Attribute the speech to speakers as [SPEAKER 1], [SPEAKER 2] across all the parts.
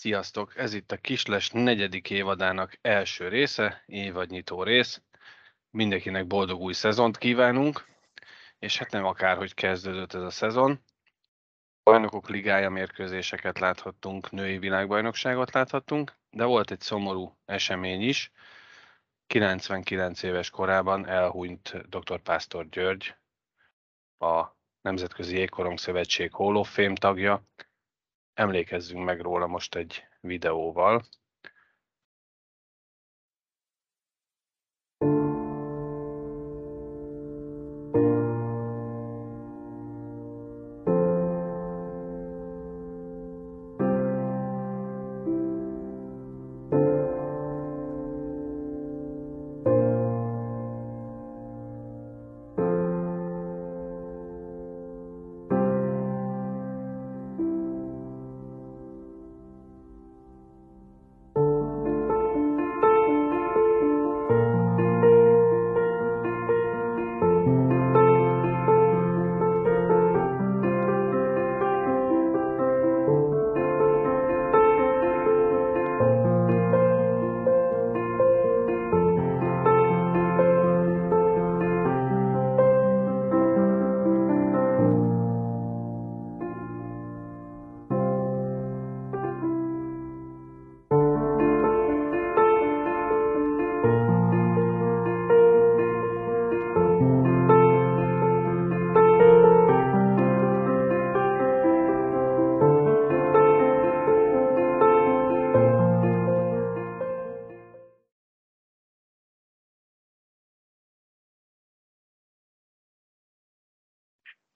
[SPEAKER 1] Sziasztok! Ez itt a Kisles negyedik évadának első része, évadnyitó rész. Mindenkinek boldog új szezont kívánunk, és hát nem akárhogy kezdődött ez a szezon. Bajnokok ligája mérkőzéseket láthattunk, női világbajnokságot láthattunk, de volt egy szomorú esemény is. 99 éves korában elhunyt dr. Pásztor György, a Nemzetközi Jégkorong Szövetség Hall of Fame tagja, emlékezzünk meg róla most egy videóval.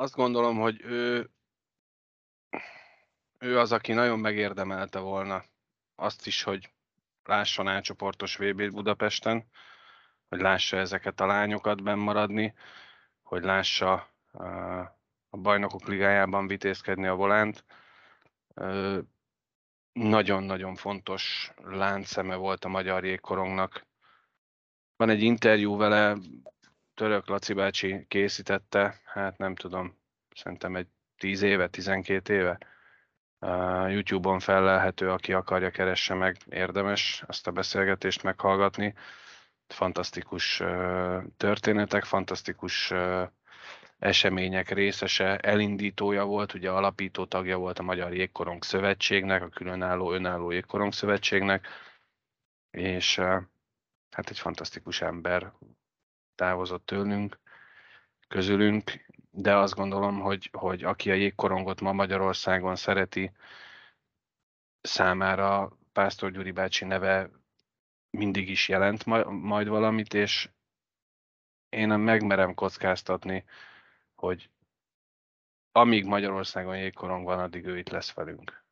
[SPEAKER 1] Azt gondolom, hogy ő, ő az, aki nagyon megérdemelte volna azt is, hogy lásson átcsoportos vb Budapesten, hogy lássa ezeket a lányokat benn maradni, hogy lássa a bajnokok ligájában vitézkedni a volánt. Nagyon-nagyon fontos láncszeme volt a magyar jégkorongnak. Van egy interjú vele, Török Laci bácsi készítette, hát nem tudom, szerintem egy 10 éve, 12 éve. YouTube-on fellelhető, aki akarja, keresse meg, érdemes ezt a beszélgetést meghallgatni. Fantasztikus történetek, fantasztikus események részese, elindítója volt, ugye alapító tagja volt a Magyar Jégkorong Szövetségnek, a különálló, önálló Jégkorong Szövetségnek, és hát egy fantasztikus ember távozott tőlünk, közülünk, de azt gondolom, hogy, hogy aki a jégkorongot ma Magyarországon szereti, számára Pásztor Gyuri bácsi neve mindig is jelent majd valamit, és én megmerem kockáztatni, hogy amíg Magyarországon jégkorong van, addig ő itt lesz velünk.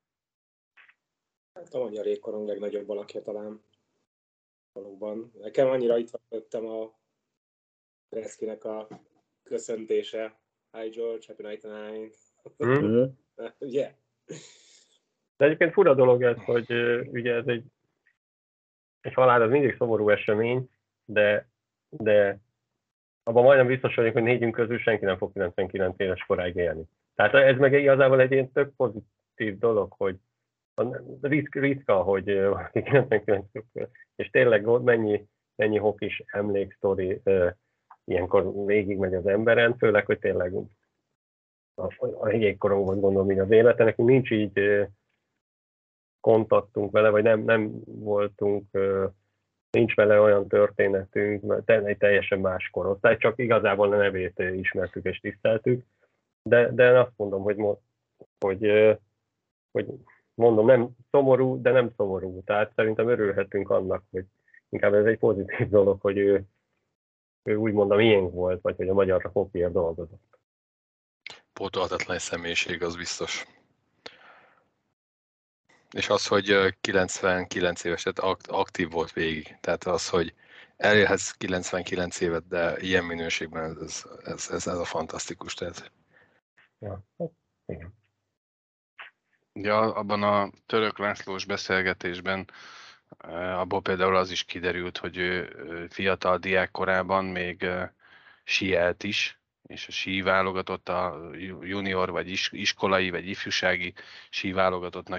[SPEAKER 2] Hát a magyar jégkorong legnagyobb alakja talán valóban. Nekem annyira itt vettem a Gretzkynek a köszöntése. Hi George, happy night tonight. Mm-hmm. Ugye?
[SPEAKER 3] De egyébként fura dolog ez, hogy ugye ez egy, egy halál, az mindig szomorú esemény, de, de abban majdnem biztos vagyok, hogy négyünk közül senki nem fog 99 éves koráig élni. Tehát ez meg igazából egy ilyen tök pozitív dolog, hogy ritka, hogy 99 és tényleg mennyi, mennyi hokis emléksztori ilyenkor végigmegy az emberen, főleg, hogy tényleg a, a jégkorongban gondolom így az élete, nekünk nincs így kontaktunk vele, vagy nem, nem voltunk, nincs vele olyan történetünk, mert egy teljesen más korosztály, csak igazából a nevét ismertük és tiszteltük, de, de azt mondom, hogy, hogy, hogy mondom, nem szomorú, de nem szomorú. Tehát szerintem örülhetünk annak, hogy inkább ez egy pozitív dolog, hogy ő, ő úgymond a miénk volt, vagy hogy a magyar hokiért dolgozott.
[SPEAKER 4] Pótolhatatlan személyiség, az biztos. És az, hogy 99 éves, tehát aktív volt végig. Tehát az, hogy elérhetsz 99 évet, de ilyen minőségben ez, ez, ez, ez a fantasztikus. Tehát.
[SPEAKER 3] Ja, hát igen.
[SPEAKER 1] Ja, abban a török Lászlós beszélgetésben abból például az is kiderült, hogy ő fiatal diák korában még sielt is, és a sí a junior, vagy iskolai, vagy ifjúsági sí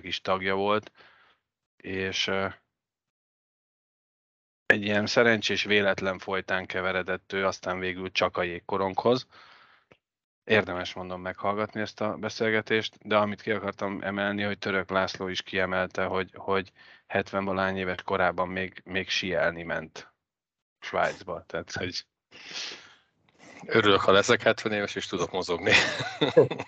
[SPEAKER 1] is tagja volt, és egy ilyen szerencsés véletlen folytán keveredett ő, aztán végül csak a jégkoronghoz. Érdemes mondom meghallgatni ezt a beszélgetést, de amit ki akartam emelni, hogy Török László is kiemelte, hogy, hogy 70 valány éves korában még, még sielni ment Svájcba. Tehát, hogy
[SPEAKER 4] Örülök, ha leszek 70 éves, és tudok mozogni.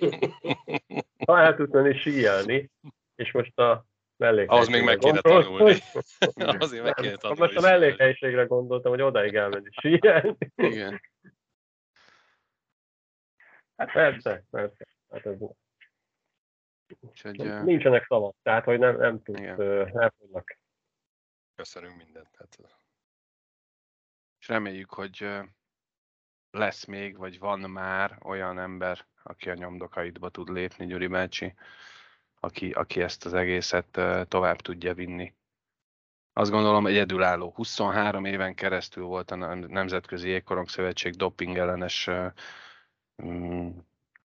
[SPEAKER 3] ha el tudsz menni síelni, és most a
[SPEAKER 4] mellékhelyiségre Az még meg kéne tanulni. Azért meg kéne tanulni.
[SPEAKER 3] Most a mellékhelyiségre gondoltam, hogy odaig elmenni síelni.
[SPEAKER 1] Igen.
[SPEAKER 3] Hát persze, persze. Hát ez
[SPEAKER 1] Úgyhogy,
[SPEAKER 3] Nincsenek szavak, tehát hogy nem, nem tudsz, nem tudnak.
[SPEAKER 4] Köszönünk mindent. Hát.
[SPEAKER 1] És reméljük, hogy lesz még, vagy van már olyan ember, aki a nyomdokaidba tud lépni, Gyuri bácsi, aki, aki ezt az egészet tovább tudja vinni. Azt gondolom egyedülálló. 23 éven keresztül volt a Nemzetközi Jégkorong Szövetség doping ellenes mm,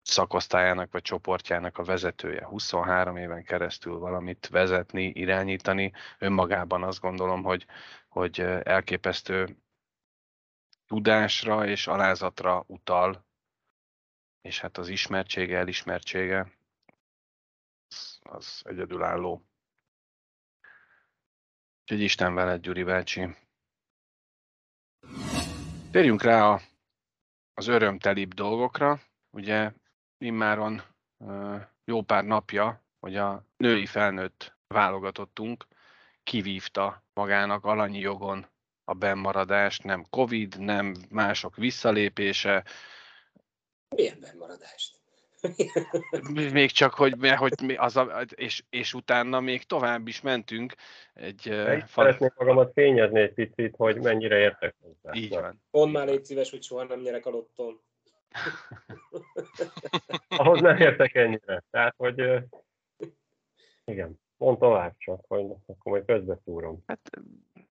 [SPEAKER 1] szakosztályának vagy csoportjának a vezetője. 23 éven keresztül valamit vezetni, irányítani. Önmagában azt gondolom, hogy, hogy elképesztő tudásra és alázatra utal, és hát az ismertsége, elismertsége az, az egyedülálló. Úgyhogy Isten veled, Gyuri bácsi. Térjünk rá a, az örömtelibb dolgokra. Ugye immáron jó pár napja, hogy a női felnőtt válogatottunk kivívta magának alanyi jogon a bennmaradást, nem Covid, nem mások visszalépése.
[SPEAKER 2] Milyen bennmaradást?
[SPEAKER 1] még csak, hogy, hogy az a, és, és utána még tovább is mentünk. Egy,
[SPEAKER 3] fal... Szeretnék magamat fényezni egy picit, hogy mennyire értek hozzá.
[SPEAKER 1] Így van.
[SPEAKER 2] Pont már légy szíves, hogy soha nem nyerek a lotton.
[SPEAKER 3] Ahhoz nem értek ennyire. Tehát, hogy igen, mond tovább csak, hogy akkor majd közbeszúrom.
[SPEAKER 1] Hát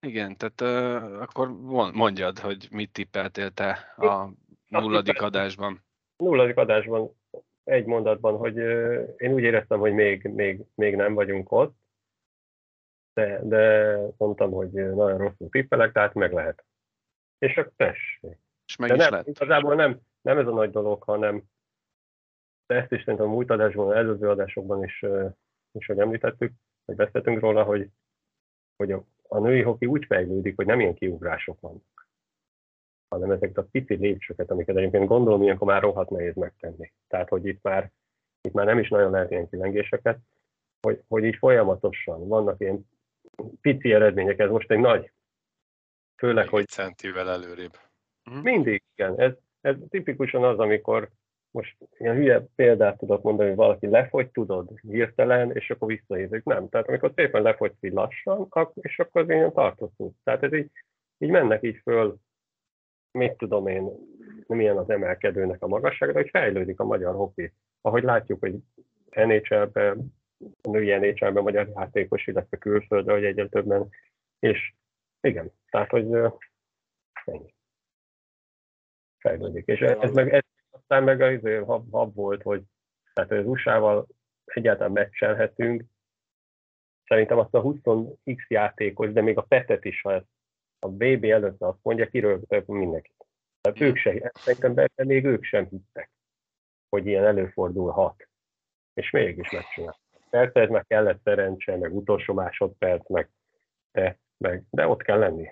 [SPEAKER 1] igen, tehát uh, akkor mondjad, hogy mit tippeltél te a nulladik adásban.
[SPEAKER 3] Nulladik adásban egy mondatban, hogy én úgy éreztem, hogy még, még, még nem vagyunk ott, de, de mondtam, hogy nagyon rosszul tippelek, tehát meg lehet. És akkor tessék.
[SPEAKER 1] És meg de is
[SPEAKER 3] nem,
[SPEAKER 1] lett.
[SPEAKER 3] Igazából nem, nem ez a nagy dolog, hanem de ezt is szerintem a múlt adásban, az előző adásokban is, is hogy említettük, hogy beszéltünk róla, hogy, hogy a, a női hoki úgy fejlődik, hogy nem ilyen kiugrások vannak, hanem ezeket a pici lépcsőket, amiket egyébként gondolom, ilyenkor már rohadt nehéz megtenni. Tehát, hogy itt már, itt már nem is nagyon lehet ilyen kilengéseket, hogy, hogy így folyamatosan vannak ilyen pici eredmények, ez most egy nagy, főleg, hogy...
[SPEAKER 4] centivel előrébb.
[SPEAKER 3] Mhm. Mindig, igen. Ez, ez tipikusan az, amikor most ilyen hülye példát tudok mondani, hogy valaki lefogy, tudod, hirtelen, és akkor visszaézik. Nem. Tehát amikor szépen lefogysz így lassan, és akkor az ilyen tartozunk. Tehát ez így, így mennek így föl, mit tudom én, milyen az emelkedőnek a magassága, hogy fejlődik a magyar hoki. Ahogy látjuk, hogy NHL-ben, női NHL-ben magyar játékos, illetve külföldre, hogy egyre többen, és igen, tehát, hogy ennyi. Fejlődik. És ez meg, ez aztán meg az hab, hab volt, hogy tehát az USA-val egyáltalán meccselhetünk. Szerintem azt a 20x játékos, de még a Petet is, ha ezt a BB előtt azt mondja, kiről mindenki. Tehát ők se, szerintem be, még ők sem hittek, hogy ilyen előfordulhat. És mégis megcsinál. Persze ez meg kellett szerencse, meg utolsó másodperc, meg, de, meg, de ott kell lenni.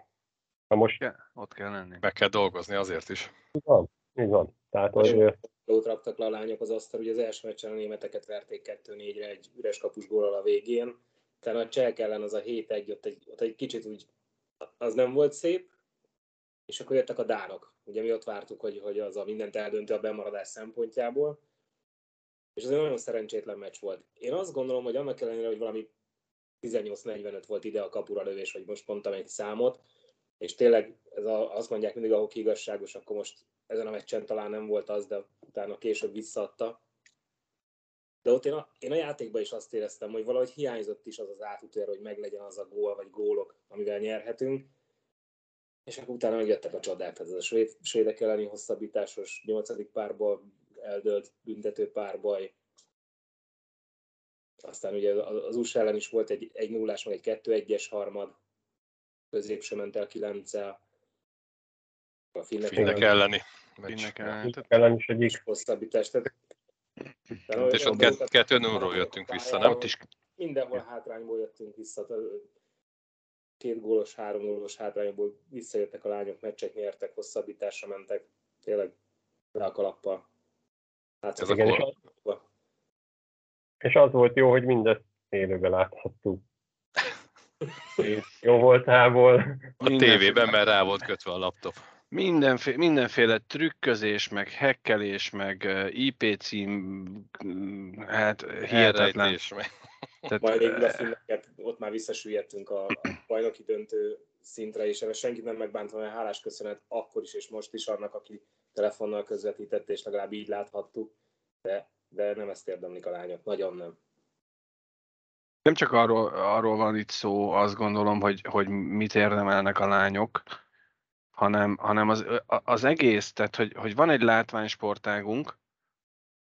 [SPEAKER 1] Ha most... Ja, ott kell lenni.
[SPEAKER 4] Meg kell dolgozni azért is.
[SPEAKER 3] Van, így van. Tehát, hogy...
[SPEAKER 2] Ott raktak le a lányok az asztal, hogy az első meccsen a németeket verték 2-4-re egy üres kapus gólal a végén. Tehát a cseh ellen az a 7-1, ott egy, ott egy kicsit úgy, az nem volt szép, és akkor jöttek a dánok. Ugye mi ott vártuk, hogy, hogy az a mindent eldönti a bemaradás szempontjából. És ez egy nagyon szerencsétlen meccs volt. Én azt gondolom, hogy annak ellenére, hogy valami 18-45 volt ide a kapura lövés, hogy most mondtam egy számot, és tényleg ez a, azt mondják mindig a hoki igazságos, akkor most ezen a meccsen talán nem volt az, de utána később visszaadta. De ott én a, én a játékban is azt éreztem, hogy valahogy hiányzott is az az átütőer, hogy meglegyen az a gól vagy gólok, amivel nyerhetünk. És akkor utána megjöttek a csodák, tehát ez a svéd, svédek elleni hosszabbításos nyolcadik párból eldölt büntető párbaj. Aztán ugye az USA ellen is volt egy, egy nullás, meg egy kettő egyes harmad. Középső ment el kilenccel.
[SPEAKER 4] A finnek, finnek elleni. Finnek
[SPEAKER 3] ellen is egyik.
[SPEAKER 2] Hosszabbítás. Tehát,
[SPEAKER 4] és ott kettő nullról jöttünk vissza, nem? Ott is
[SPEAKER 2] mindenhol hátrányból jöttünk vissza. Két gólos, három gólos hátrányból visszajöttek a lányok, meccsek nyertek, hosszabbításra mentek. Tényleg le a kalappal.
[SPEAKER 3] Hát, Ez igen, a és, és az volt jó, hogy mindezt élőben láthattuk. jó voltából.
[SPEAKER 4] A tévében, mert rá volt kötve a laptop.
[SPEAKER 1] Mindenféle, mindenféle trükközés, meg hekkelés, meg IP cím, hát hihetetlen.
[SPEAKER 2] Tehát, Majd végül a finneket, ott már visszasüllyedtünk a, a bajnoki döntő szintre, és erre senkit nem megbántva, mert hálás köszönet akkor is és most is annak, aki telefonnal közvetített, és legalább így láthattuk, de, de nem ezt érdemlik a lányok, nagyon nem.
[SPEAKER 1] Nem csak arról, arról van itt szó, azt gondolom, hogy, hogy mit érdemelnek a lányok, hanem, hanem az, az egész, tehát hogy, hogy van egy látványsportágunk,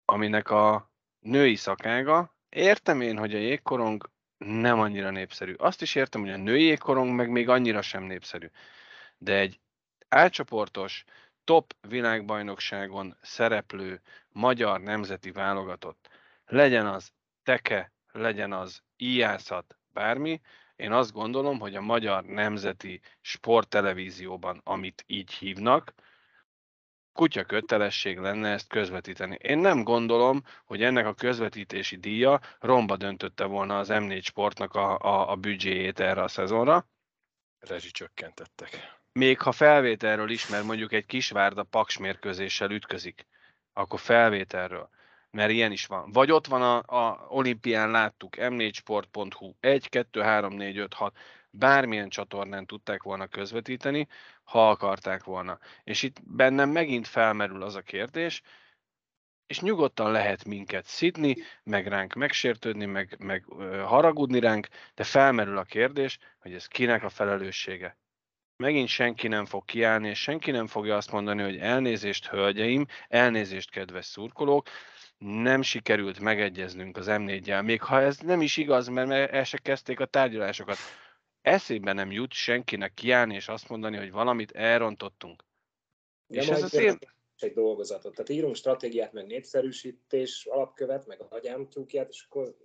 [SPEAKER 1] aminek a női szakága, értem én, hogy a jégkorong nem annyira népszerű. Azt is értem, hogy a női jégkorong meg még annyira sem népszerű. De egy átcsoportos, top világbajnokságon szereplő magyar nemzeti válogatott, legyen az teke, legyen az íjászat, bármi, én azt gondolom, hogy a magyar nemzeti sporttelevízióban, amit így hívnak, kutya kötelesség lenne ezt közvetíteni. Én nem gondolom, hogy ennek a közvetítési díja romba döntötte volna az M4 sportnak a, a, a büdzséjét erre a szezonra.
[SPEAKER 4] Rezsi csökkentettek.
[SPEAKER 1] Még ha felvételről is, mert mondjuk egy kisvárda paks mérkőzéssel ütközik, akkor felvételről mert ilyen is van. Vagy ott van a, a olimpián láttuk, m4sport.hu, 1, 2, 3, 4, 5, 6, bármilyen csatornán tudták volna közvetíteni, ha akarták volna. És itt bennem megint felmerül az a kérdés, és nyugodtan lehet minket szidni, meg ránk megsértődni, meg, meg haragudni ránk, de felmerül a kérdés, hogy ez kinek a felelőssége. Megint senki nem fog kiállni, és senki nem fogja azt mondani, hogy elnézést, hölgyeim, elnézést, kedves szurkolók, nem sikerült megegyeznünk az M4-jel, még ha ez nem is igaz, mert el se kezdték a tárgyalásokat. Eszébe nem jut senkinek kiállni és azt mondani, hogy valamit elrontottunk.
[SPEAKER 2] De és ez az én... egy dolgozatot. Tehát írunk stratégiát, meg népszerűsítés alapkövet, meg a hagyámtyúkját, és akkor...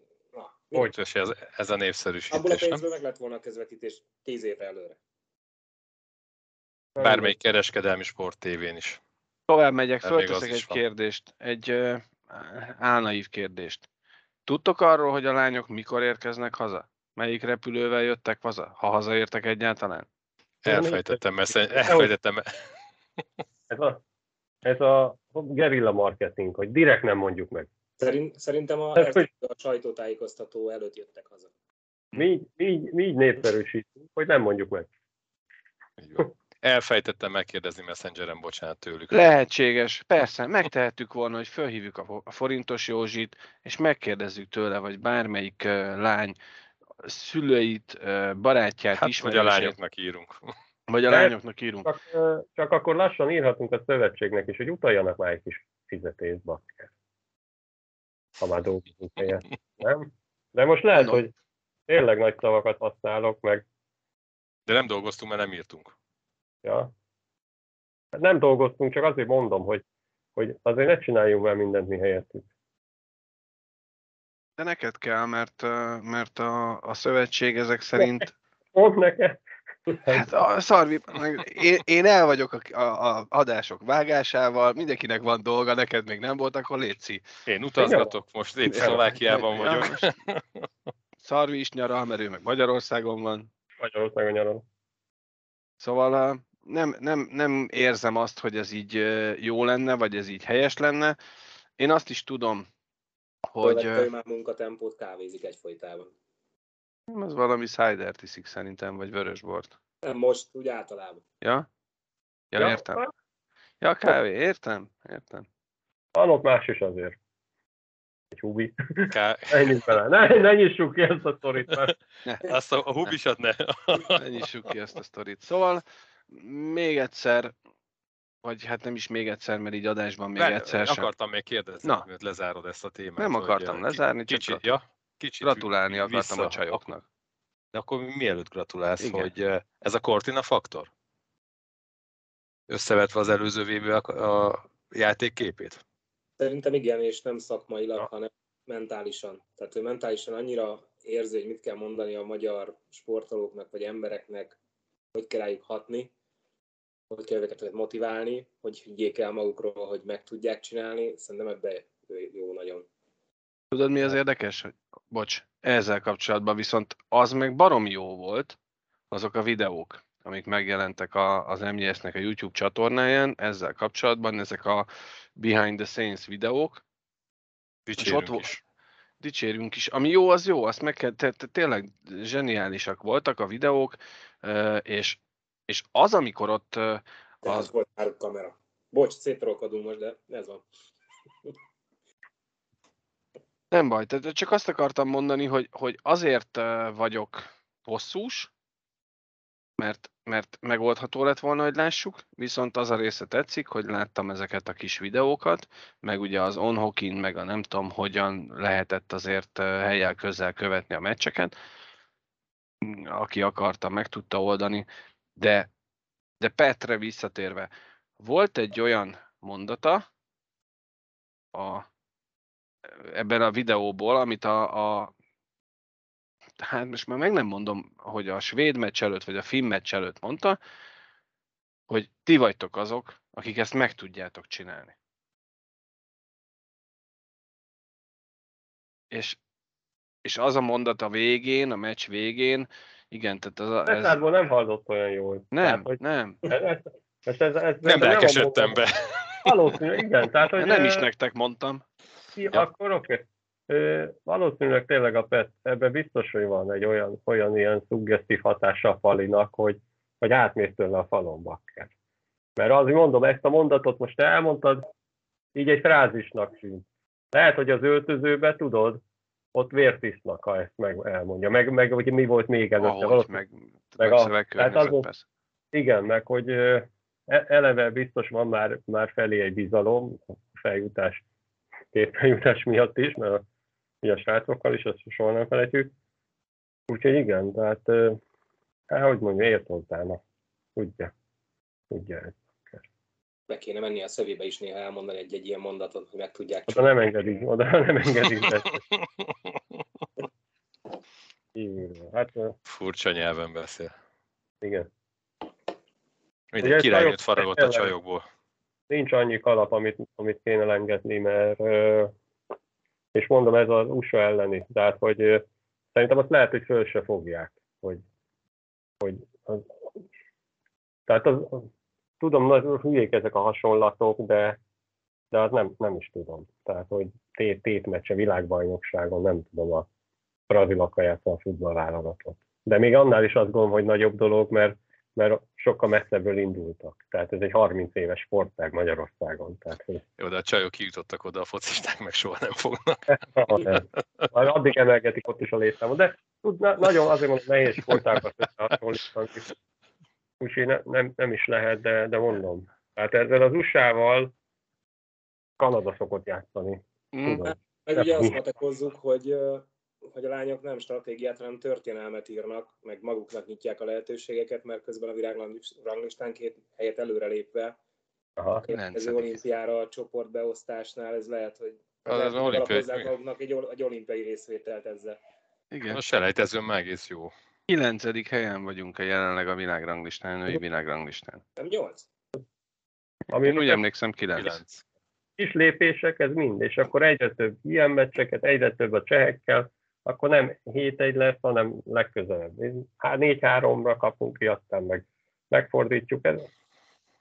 [SPEAKER 4] Na, hogy ez, ez a népszerűsítés,
[SPEAKER 2] Abból a pénzből meg lett volna a közvetítés tíz évre előre.
[SPEAKER 4] Bármelyik kereskedelmi sport tévén is.
[SPEAKER 1] Tovább megyek, fölteszek egy van. kérdést. Egy álnaív kérdést. Tudtok arról, hogy a lányok mikor érkeznek haza? Melyik repülővel jöttek haza? Ha hazaértek egyáltalán?
[SPEAKER 4] Elfejtettem, mert elfejtettem.
[SPEAKER 3] Ez a, ez a gerilla marketing, hogy direkt nem mondjuk meg.
[SPEAKER 2] Szerint, szerintem a, a sajtótájékoztató előtt jöttek haza.
[SPEAKER 3] Mi, így, mi, mi így népszerűsítünk, hogy nem mondjuk meg.
[SPEAKER 4] Elfejtettem megkérdezni Messengeren, bocsánat tőlük.
[SPEAKER 1] Lehetséges, persze, megtehettük volna, hogy fölhívjuk a forintos Józsit, és megkérdezzük tőle, vagy bármelyik lány szülőit, barátját,
[SPEAKER 4] hát, ismerősét. Vagy a lányoknak írunk.
[SPEAKER 1] Vagy a De lányoknak írunk.
[SPEAKER 3] Csak, csak akkor lassan írhatunk a szövetségnek is, hogy utaljanak már egy kis fizetést, bakker. Ha már dolgozunk helyet. Nem? De most lehet, Mondom. hogy tényleg nagy szavakat használok, meg...
[SPEAKER 4] De nem dolgoztunk, mert nem írtunk.
[SPEAKER 3] Ja. Hát nem dolgoztunk, csak azért mondom, hogy, hogy azért ne csináljunk már mindent mi helyettük.
[SPEAKER 1] De neked kell, mert, mert a, a szövetség ezek szerint...
[SPEAKER 3] Pont neked.
[SPEAKER 1] Hát a szarvi, én, én el vagyok a, a, a adások vágásával, mindenkinek van dolga, neked még nem volt, akkor létszi.
[SPEAKER 4] Én utazgatok most, én Szlovákiában vagyok.
[SPEAKER 1] Szarvi is nyaral, mert ő meg Magyarországon van.
[SPEAKER 3] Magyarországon nyaral.
[SPEAKER 1] Szóval nem, nem, nem érzem azt, hogy ez így jó lenne, vagy ez így helyes lenne. Én azt is tudom, hogy...
[SPEAKER 2] Ő már munkatempót kávézik egyfolytában.
[SPEAKER 1] Ez valami cider iszik szerintem, vagy vörösbort.
[SPEAKER 2] Nem, most úgy általában.
[SPEAKER 1] Ja? Ja, ja értem. Ja, kávé, értem, értem.
[SPEAKER 3] Van ott más is azért. Hubi.
[SPEAKER 4] Ká...
[SPEAKER 3] Ennyit bele. Ne, ne nyissuk ki ezt a sztorit, mert
[SPEAKER 4] Azt a, a hubisat ne.
[SPEAKER 1] Ne nyissuk ki ezt a sztorit. Szóval még egyszer, vagy hát nem is még egyszer, mert így adásban még
[SPEAKER 4] Várj,
[SPEAKER 1] egyszer sem.
[SPEAKER 4] akartam még kérdezni,
[SPEAKER 1] Na.
[SPEAKER 4] mert lezárod ezt a témát.
[SPEAKER 1] Nem
[SPEAKER 4] hogy,
[SPEAKER 1] akartam
[SPEAKER 4] eh,
[SPEAKER 1] lezárni, csak
[SPEAKER 4] kicsit,
[SPEAKER 1] grat-
[SPEAKER 4] ja, kicsit
[SPEAKER 1] Gratulálni akartam
[SPEAKER 4] vissza.
[SPEAKER 1] a csajoknak.
[SPEAKER 4] De akkor mielőtt gratulálsz,
[SPEAKER 1] Igen.
[SPEAKER 4] hogy ez a Cortina faktor? Összevetve az előző vb a, a játék képét?
[SPEAKER 2] Szerintem igen, és nem szakmailag,
[SPEAKER 4] Ja.
[SPEAKER 2] hanem mentálisan. Tehát ő mentálisan annyira érzi, hogy mit kell mondani a magyar sportolóknak vagy embereknek, hogy kell rájuk hatni, hogy kell őket motiválni, hogy higgyék el magukról, hogy meg tudják csinálni. Szerintem ebbe jó nagyon.
[SPEAKER 1] Tudod, mi az érdekes? Hogy, bocs, ezzel kapcsolatban viszont az meg barom jó volt, azok a videók, amik megjelentek a, az MGS-nek a YouTube csatornáján, ezzel kapcsolatban ezek a behind the scenes videók,
[SPEAKER 4] Dicsérünk
[SPEAKER 1] ott vo-
[SPEAKER 4] is.
[SPEAKER 1] dicsérjünk is. Ami jó, az jó, azt meg kell, te, te, tényleg zseniálisak voltak a videók, és, és az, amikor ott Az-
[SPEAKER 2] az volt már kamera. Bocs, szétrokadunk most, de ez van.
[SPEAKER 1] Nem baj, tehát csak azt akartam mondani, hogy, hogy azért vagyok hosszús, mert, mert megoldható lett volna, hogy lássuk, viszont az a része tetszik, hogy láttam ezeket a kis videókat, meg ugye az on meg a nem tudom, hogyan lehetett azért ö, helyjel közel követni a meccseket. Aki akarta, meg tudta oldani, de, de Petre visszatérve, volt egy olyan mondata a, ebben a videóból, amit a, a hát most már meg nem mondom, hogy a svéd meccs előtt, vagy a finn meccs előtt mondta, hogy ti vagytok azok, akik ezt meg tudjátok csinálni. És, és az a mondat a végén, a meccs végén, igen, tehát az a, ez,
[SPEAKER 3] nem hallott olyan jól.
[SPEAKER 1] nem,
[SPEAKER 3] Tehát, hogy
[SPEAKER 1] nem,
[SPEAKER 3] ez, ez, ez, ez,
[SPEAKER 4] Nem lelkesedtem be.
[SPEAKER 3] Valószínű, igen. Tehát, hogy,
[SPEAKER 1] nem is nektek mondtam.
[SPEAKER 3] Ki, akkor oké. Ö, Valószínűleg tényleg a PET, ebben biztos, hogy van egy olyan, olyan ilyen szuggesztív hatása a falinak, hogy, hogy átmész tőle a falon bakker. Mert az, mondom, ezt a mondatot most te elmondtad, így egy frázisnak tűnt. Lehet, hogy az öltözőbe, tudod, ott vért isznak, ha ezt meg elmondja. Meg, meg hogy mi volt még előtte.
[SPEAKER 1] Ahogy,
[SPEAKER 3] Valószínűleg-
[SPEAKER 1] meg,
[SPEAKER 3] meg a-
[SPEAKER 1] szövegkörnyezet,
[SPEAKER 3] tehát az-
[SPEAKER 1] persze.
[SPEAKER 3] igen, meg hogy e- eleve biztos van már, már felé egy bizalom, feljutás, két feljutás miatt is, mert a, a srácokkal is, ezt soha nem felejtjük. Úgyhogy igen, tehát, hát hogy mondja, ért hozzána. Tudja. Tudja ezt.
[SPEAKER 2] Be kéne menni a szövébe is néha elmondani egy-egy ilyen mondatot, hogy meg tudják
[SPEAKER 3] Oda nem engedik, oda nem engedik. Írva. Hát
[SPEAKER 4] Furcsa nyelven beszél.
[SPEAKER 3] igen.
[SPEAKER 4] Mindegy, királynőt
[SPEAKER 3] csajok-
[SPEAKER 4] faragott a csajokból.
[SPEAKER 3] nincs annyi kalap, amit, amit kéne lengetni, mert és mondom, ez az USA elleni, tehát hogy szerintem azt lehet, hogy föl se fogják, hogy, hogy az, tehát az, tudom, nagy hülyék ezek a hasonlatok, de, de az nem, nem is tudom. Tehát, hogy tét, tétmeccse világbajnokságon nem tudom a brazilakkal játszani a futballválogatot. De még annál is azt gondolom, hogy nagyobb dolog, mert mert sokkal messzebből indultak. Tehát ez egy 30 éves sportág Magyarországon. Tehát, hogy
[SPEAKER 4] Jó, de a csajok kijutottak oda, a focisták meg soha nem fognak.
[SPEAKER 3] Majd addig emelgetik ott is a létszámot. De tud, na, nagyon azért mondom, nehéz sportákat összehasonlítani. Úgyhogy ne, nem, nem is lehet, de, de mondom. Tehát ezzel az USA-val Kanada szokott játszani.
[SPEAKER 1] Mm.
[SPEAKER 3] Tudom.
[SPEAKER 2] Meg
[SPEAKER 3] Hát
[SPEAKER 2] ugye azt matekozzuk, hogy, hogy a lányok nem stratégiát, hanem történelmet írnak, meg maguknak nyitják a lehetőségeket, mert közben a világranglistán két helyet előrelépve
[SPEAKER 3] Aha.
[SPEAKER 1] Kilencedik.
[SPEAKER 2] olimpiára a csoportbeosztásnál ez lehet, hogy
[SPEAKER 4] Az
[SPEAKER 2] lehet, hogy
[SPEAKER 4] olimpiai-
[SPEAKER 2] maguknak egy, egy olimpiai részvételt ezzel.
[SPEAKER 1] Igen.
[SPEAKER 4] A selejtezőn már egész jó.
[SPEAKER 1] Kilencedik helyen vagyunk a jelenleg a világranglistán, a női világranglistán.
[SPEAKER 2] Nem nyolc?
[SPEAKER 3] Ami
[SPEAKER 1] Én úgy emlékszem, kilenc.
[SPEAKER 3] Kis lépések, ez mind, és akkor egyre több ilyen meccseket, egyre több a csehekkel, akkor nem 7-1 lesz, hanem legközelebb. Hát 4-3-ra kapunk ki, aztán meg megfordítjuk. Ez,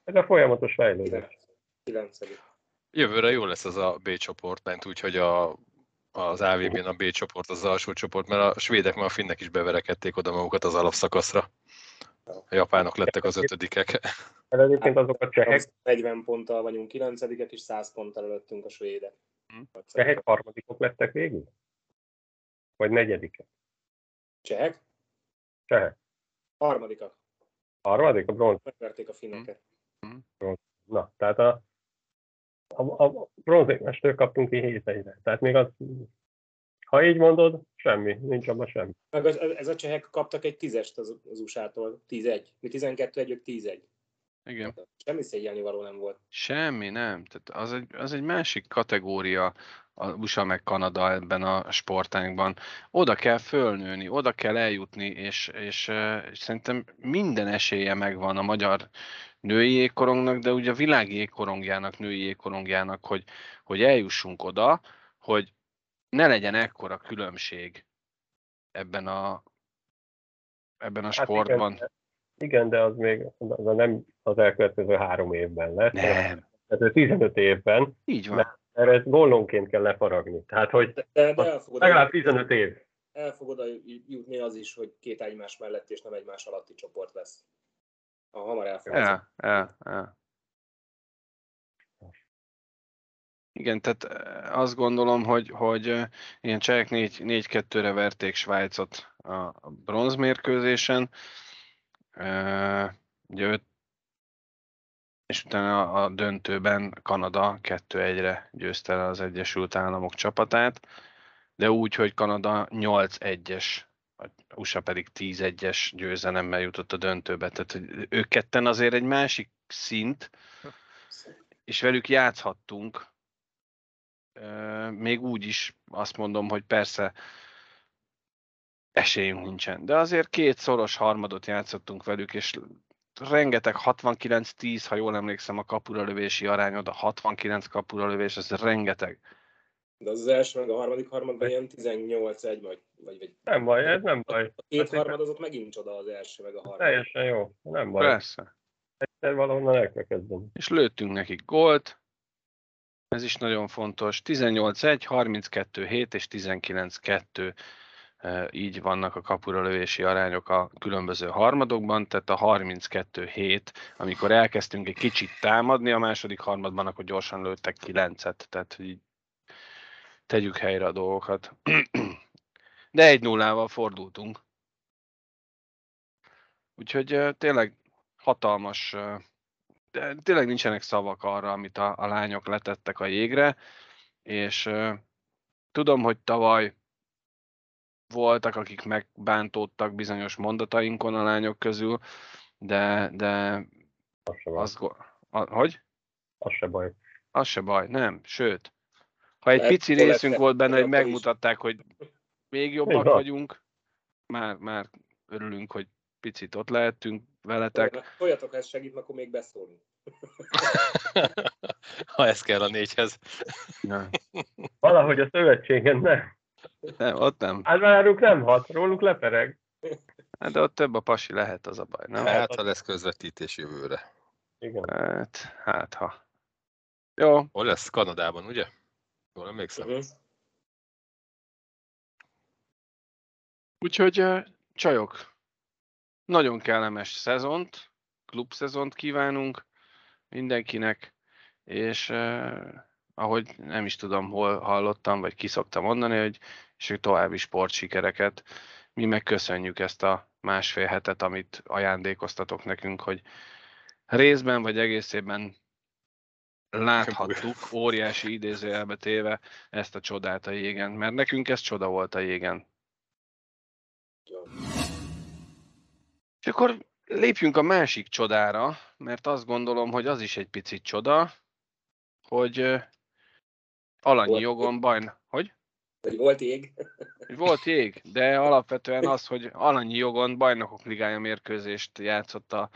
[SPEAKER 3] ez a folyamatos fejlődés.
[SPEAKER 4] Jövőre jó lesz ez a B csoport, ment úgyhogy a, az AVB-n a B csoport, az alsó csoport, mert a svédek már a finnek is beverekedték oda magukat az alapszakaszra. A japánok lettek az ötödikek.
[SPEAKER 3] Egyébként azok a csehek,
[SPEAKER 2] 40 ponttal vagyunk kilencedikek, és 100 ponttal előttünk a svédek.
[SPEAKER 3] Csehek harmadikok lettek végül? Vagy negyedikek?
[SPEAKER 2] Csehek?
[SPEAKER 3] Csehek.
[SPEAKER 2] Harmadikak.
[SPEAKER 3] Harmadik a bronz.
[SPEAKER 2] Megverték a finneket.
[SPEAKER 3] Na, tehát a, a, a bronzérmestől kaptunk ki 7 egyre. Tehát még az, ha így mondod, semmi, nincs abban semmi.
[SPEAKER 2] Meg az, ez a csehek kaptak egy tízest az, az USA-tól. 10-1. Mi 12 1 ők 10-1.
[SPEAKER 1] Igen.
[SPEAKER 2] Semmi szégyelni való nem volt.
[SPEAKER 1] Semmi, nem. Tehát az egy, az egy másik kategória a USA meg Kanada ebben a sportánkban. Oda kell fölnőni, oda kell eljutni, és, és, és szerintem minden esélye megvan a magyar női jégkorongnak, de ugye a világ jégkorongjának, női jégkorongjának, hogy, hogy eljussunk oda, hogy ne legyen ekkora különbség ebben a, ebben a sportban.
[SPEAKER 3] Hát igen, igen, de az még az a nem az elkövetkező három évben lesz.
[SPEAKER 1] Nem.
[SPEAKER 3] Tehát 15 évben,
[SPEAKER 1] Így van.
[SPEAKER 3] mert ezt gollonként kell lefaragni. Tehát, hogy
[SPEAKER 2] De, de, de el, fogod,
[SPEAKER 3] legalább 15 év.
[SPEAKER 2] el fogod oda jutni az is, hogy két egymás mellett és nem egymás alatti csoport lesz. Ha hamar elfogadsz.
[SPEAKER 1] Igen, tehát eh, azt gondolom, hogy, hogy eh, ilyen csehek 4-2-re verték Svájcot a bronzmérkőzésen. Eh, Ugye öt, és utána a döntőben Kanada 2-1-re győzte el az Egyesült Államok csapatát, de úgy, hogy Kanada 8-1-es, a USA pedig 10-1-es győzelemmel jutott a döntőbe. Tehát hogy ők ketten azért egy másik szint, és velük játszhattunk, még úgy is azt mondom, hogy persze esélyünk nincsen. De azért két szoros harmadot játszottunk velük, és rengeteg 69-10, ha jól emlékszem, a kapura lövési arányod, a 69 kapura lövés, ez rengeteg.
[SPEAKER 2] De az, az első meg a harmadik harmadban ilyen 18-1, vagy, vagy, vagy
[SPEAKER 3] Nem baj, ez nem baj.
[SPEAKER 2] a két
[SPEAKER 3] Hát,
[SPEAKER 2] harmad az ott megint csoda az első meg a harmadik.
[SPEAKER 3] Teljesen jó, nem baj.
[SPEAKER 1] Persze.
[SPEAKER 3] Egyszer valahonnan el kell kezdeni.
[SPEAKER 1] És lőttünk nekik gólt, ez is nagyon fontos. 18-1, 32-7 és 19-2 e, így vannak a kapura lövési arányok a különböző harmadokban, tehát a 32-7, amikor elkezdtünk egy kicsit támadni a második harmadban, akkor gyorsan lőttek 9-et, tehát hogy így tegyük helyre a dolgokat. De egy nullával fordultunk. Úgyhogy tényleg hatalmas de tényleg nincsenek szavak arra, amit a, a lányok letettek a jégre, és tudom, hogy tavaly voltak, akik megbántódtak bizonyos mondatainkon a lányok közül, de, de
[SPEAKER 3] Az
[SPEAKER 1] az, hogy?
[SPEAKER 3] Az se baj.
[SPEAKER 1] Az se baj, nem, sőt. Ha egy
[SPEAKER 2] Lehet,
[SPEAKER 1] pici részünk volt benne, hogy megmutatták, hogy még jobbak
[SPEAKER 3] van.
[SPEAKER 1] vagyunk, már, már örülünk, hogy picit ott lehettünk veletek.
[SPEAKER 2] Toljatok, ha ez segít, akkor még beszólunk.
[SPEAKER 4] ha ez kell a négyhez.
[SPEAKER 1] Ja.
[SPEAKER 3] Valahogy a szövetségen nem.
[SPEAKER 1] Nem, ott nem.
[SPEAKER 3] Hát róluk nem hat, róluk lepereg.
[SPEAKER 1] Hát de ott több a pasi lehet, az a baj, nem?
[SPEAKER 4] Hát, ha lesz közvetítés jövőre.
[SPEAKER 3] Igen.
[SPEAKER 1] Hát, hát ha. Jó,
[SPEAKER 4] Hol lesz? Kanadában, ugye? Jól emlékszem.
[SPEAKER 2] Uh-huh.
[SPEAKER 1] úgyhogy csajok, nagyon kellemes szezont, klubszezont kívánunk mindenkinek, és eh, ahogy nem is tudom, hol hallottam, vagy ki szoktam mondani, hogy és hogy további sportsikereket. Mi megköszönjük ezt a másfél hetet, amit ajándékoztatok nekünk, hogy részben vagy egészében láthattuk, óriási idézőjelbe téve ezt a csodát a jégen, mert nekünk ez csoda volt a jégen. És akkor lépjünk a másik csodára, mert azt gondolom, hogy az is egy picit csoda, hogy alanyi
[SPEAKER 2] Volt
[SPEAKER 1] jogon bajn... Hogy?
[SPEAKER 2] Hogy volt ég.
[SPEAKER 1] Hogy Volt jég, de alapvetően az, hogy alanyi jogon bajnokok ligája mérkőzést játszott a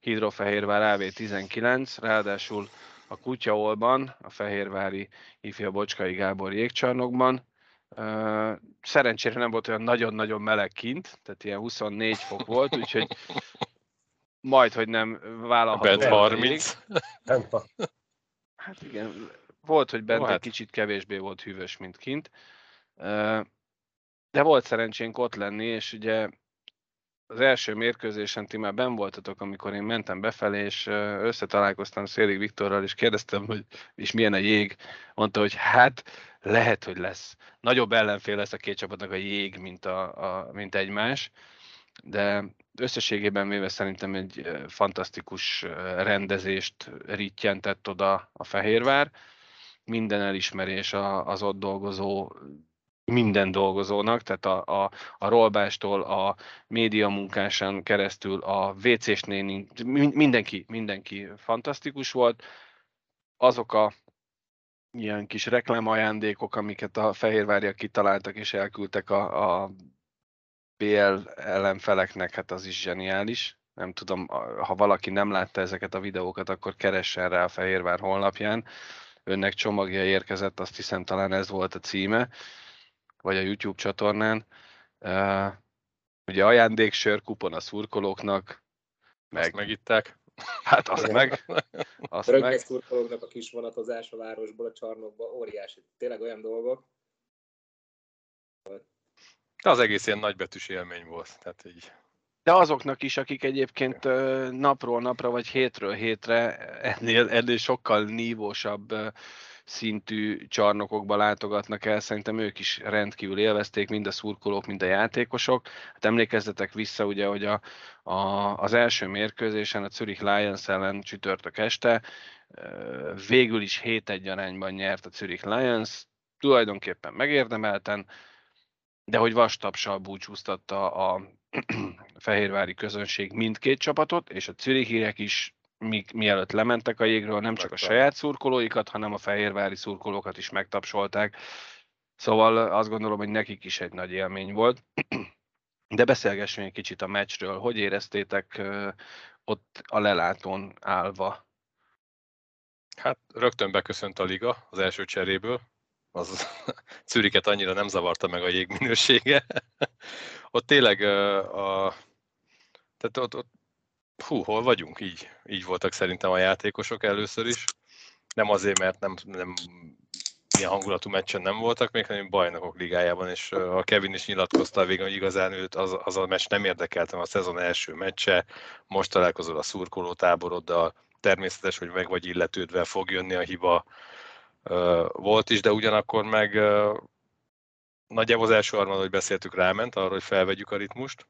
[SPEAKER 1] Hidrofehérvár AV19, ráadásul a Kutyaolban, a Fehérvári ifja Bocskai Gábor jégcsarnokban. Szerencsére nem volt olyan nagyon-nagyon meleg kint, tehát ilyen 24 fok volt, úgyhogy majd, hogy nem vállalható.
[SPEAKER 4] Bent
[SPEAKER 1] volt a jég.
[SPEAKER 4] 30.
[SPEAKER 3] Nem hat.
[SPEAKER 1] Hát igen, volt, hogy bent egy
[SPEAKER 4] hát.
[SPEAKER 1] kicsit kevésbé volt hűvös, mint kint. De volt szerencsénk ott lenni, és ugye az első mérkőzésen ti már ben voltatok, amikor én mentem befelé, és összetalálkoztam Szélig Viktorral, és kérdeztem, hogy és milyen a jég. Mondta, hogy hát lehet, hogy lesz. Nagyobb ellenfél lesz a két csapatnak a jég, mint, a, a, mint egymás, de összességében véve szerintem egy fantasztikus rendezést rittyentett oda a Fehérvár. Minden elismerés az ott dolgozó minden dolgozónak, tehát a, a, a rolbástól, a média munkásán keresztül, a WC-s néni, mindenki, mindenki fantasztikus volt. Azok a ilyen kis reklámajándékok, amiket a fehérváriak kitaláltak és elküldtek a, a BL ellenfeleknek, hát az is zseniális. Nem tudom, ha valaki nem látta ezeket a videókat, akkor keressen rá a Fehérvár honlapján. Önnek csomagja érkezett, azt hiszem talán ez volt a címe vagy a YouTube csatornán. Uh, ugye ajándéksör, kupon a szurkolóknak,
[SPEAKER 4] meg... Azt megitták.
[SPEAKER 1] Hát az meg.
[SPEAKER 2] Azt a meg. szurkolóknak a kis vonatozás a városból a csarnokba, óriási. Tényleg olyan dolgok.
[SPEAKER 4] De az egész ilyen nagybetűs élmény volt. Tehát így.
[SPEAKER 1] De azoknak is, akik egyébként napról napra, vagy hétről hétre ennél, ennél sokkal nívósabb szintű csarnokokba látogatnak el, szerintem ők is rendkívül élvezték, mind a szurkolók, mind a játékosok. Hát emlékezzetek vissza, ugye, hogy a, a, az első mérkőzésen a Zurich Lions ellen csütörtök este végül is 7-1 arányban nyert a Zurich Lions, tulajdonképpen megérdemelten, de hogy vastapsal búcsúztatta a fehérvári közönség mindkét csapatot, és a Zürichiek is mi, mielőtt lementek a jégről, nem csak a saját szurkolóikat, hanem a fehérvári szurkolókat is megtapsolták. Szóval azt gondolom, hogy nekik is egy nagy élmény volt. De beszélgessünk egy kicsit a meccsről. Hogy éreztétek ott a lelátón állva?
[SPEAKER 4] Hát rögtön beköszönt a liga az első cseréből. Az Czüriket annyira nem zavarta meg a jég minősége. ott tényleg a, tehát ott, ott hú, hol vagyunk? Így, így voltak szerintem a játékosok először is. Nem azért, mert nem, nem ilyen hangulatú meccsen nem voltak még, hanem bajnokok ligájában, és a Kevin is nyilatkozta a végén, hogy igazán őt az, az a meccs nem érdekelte, a szezon első meccse, most találkozol a szurkoló táboroddal, természetes, hogy meg vagy illetődve fog jönni a hiba, volt is, de ugyanakkor meg nagyjából az első harmad, hogy beszéltük, ráment arra, hogy felvegyük a ritmust.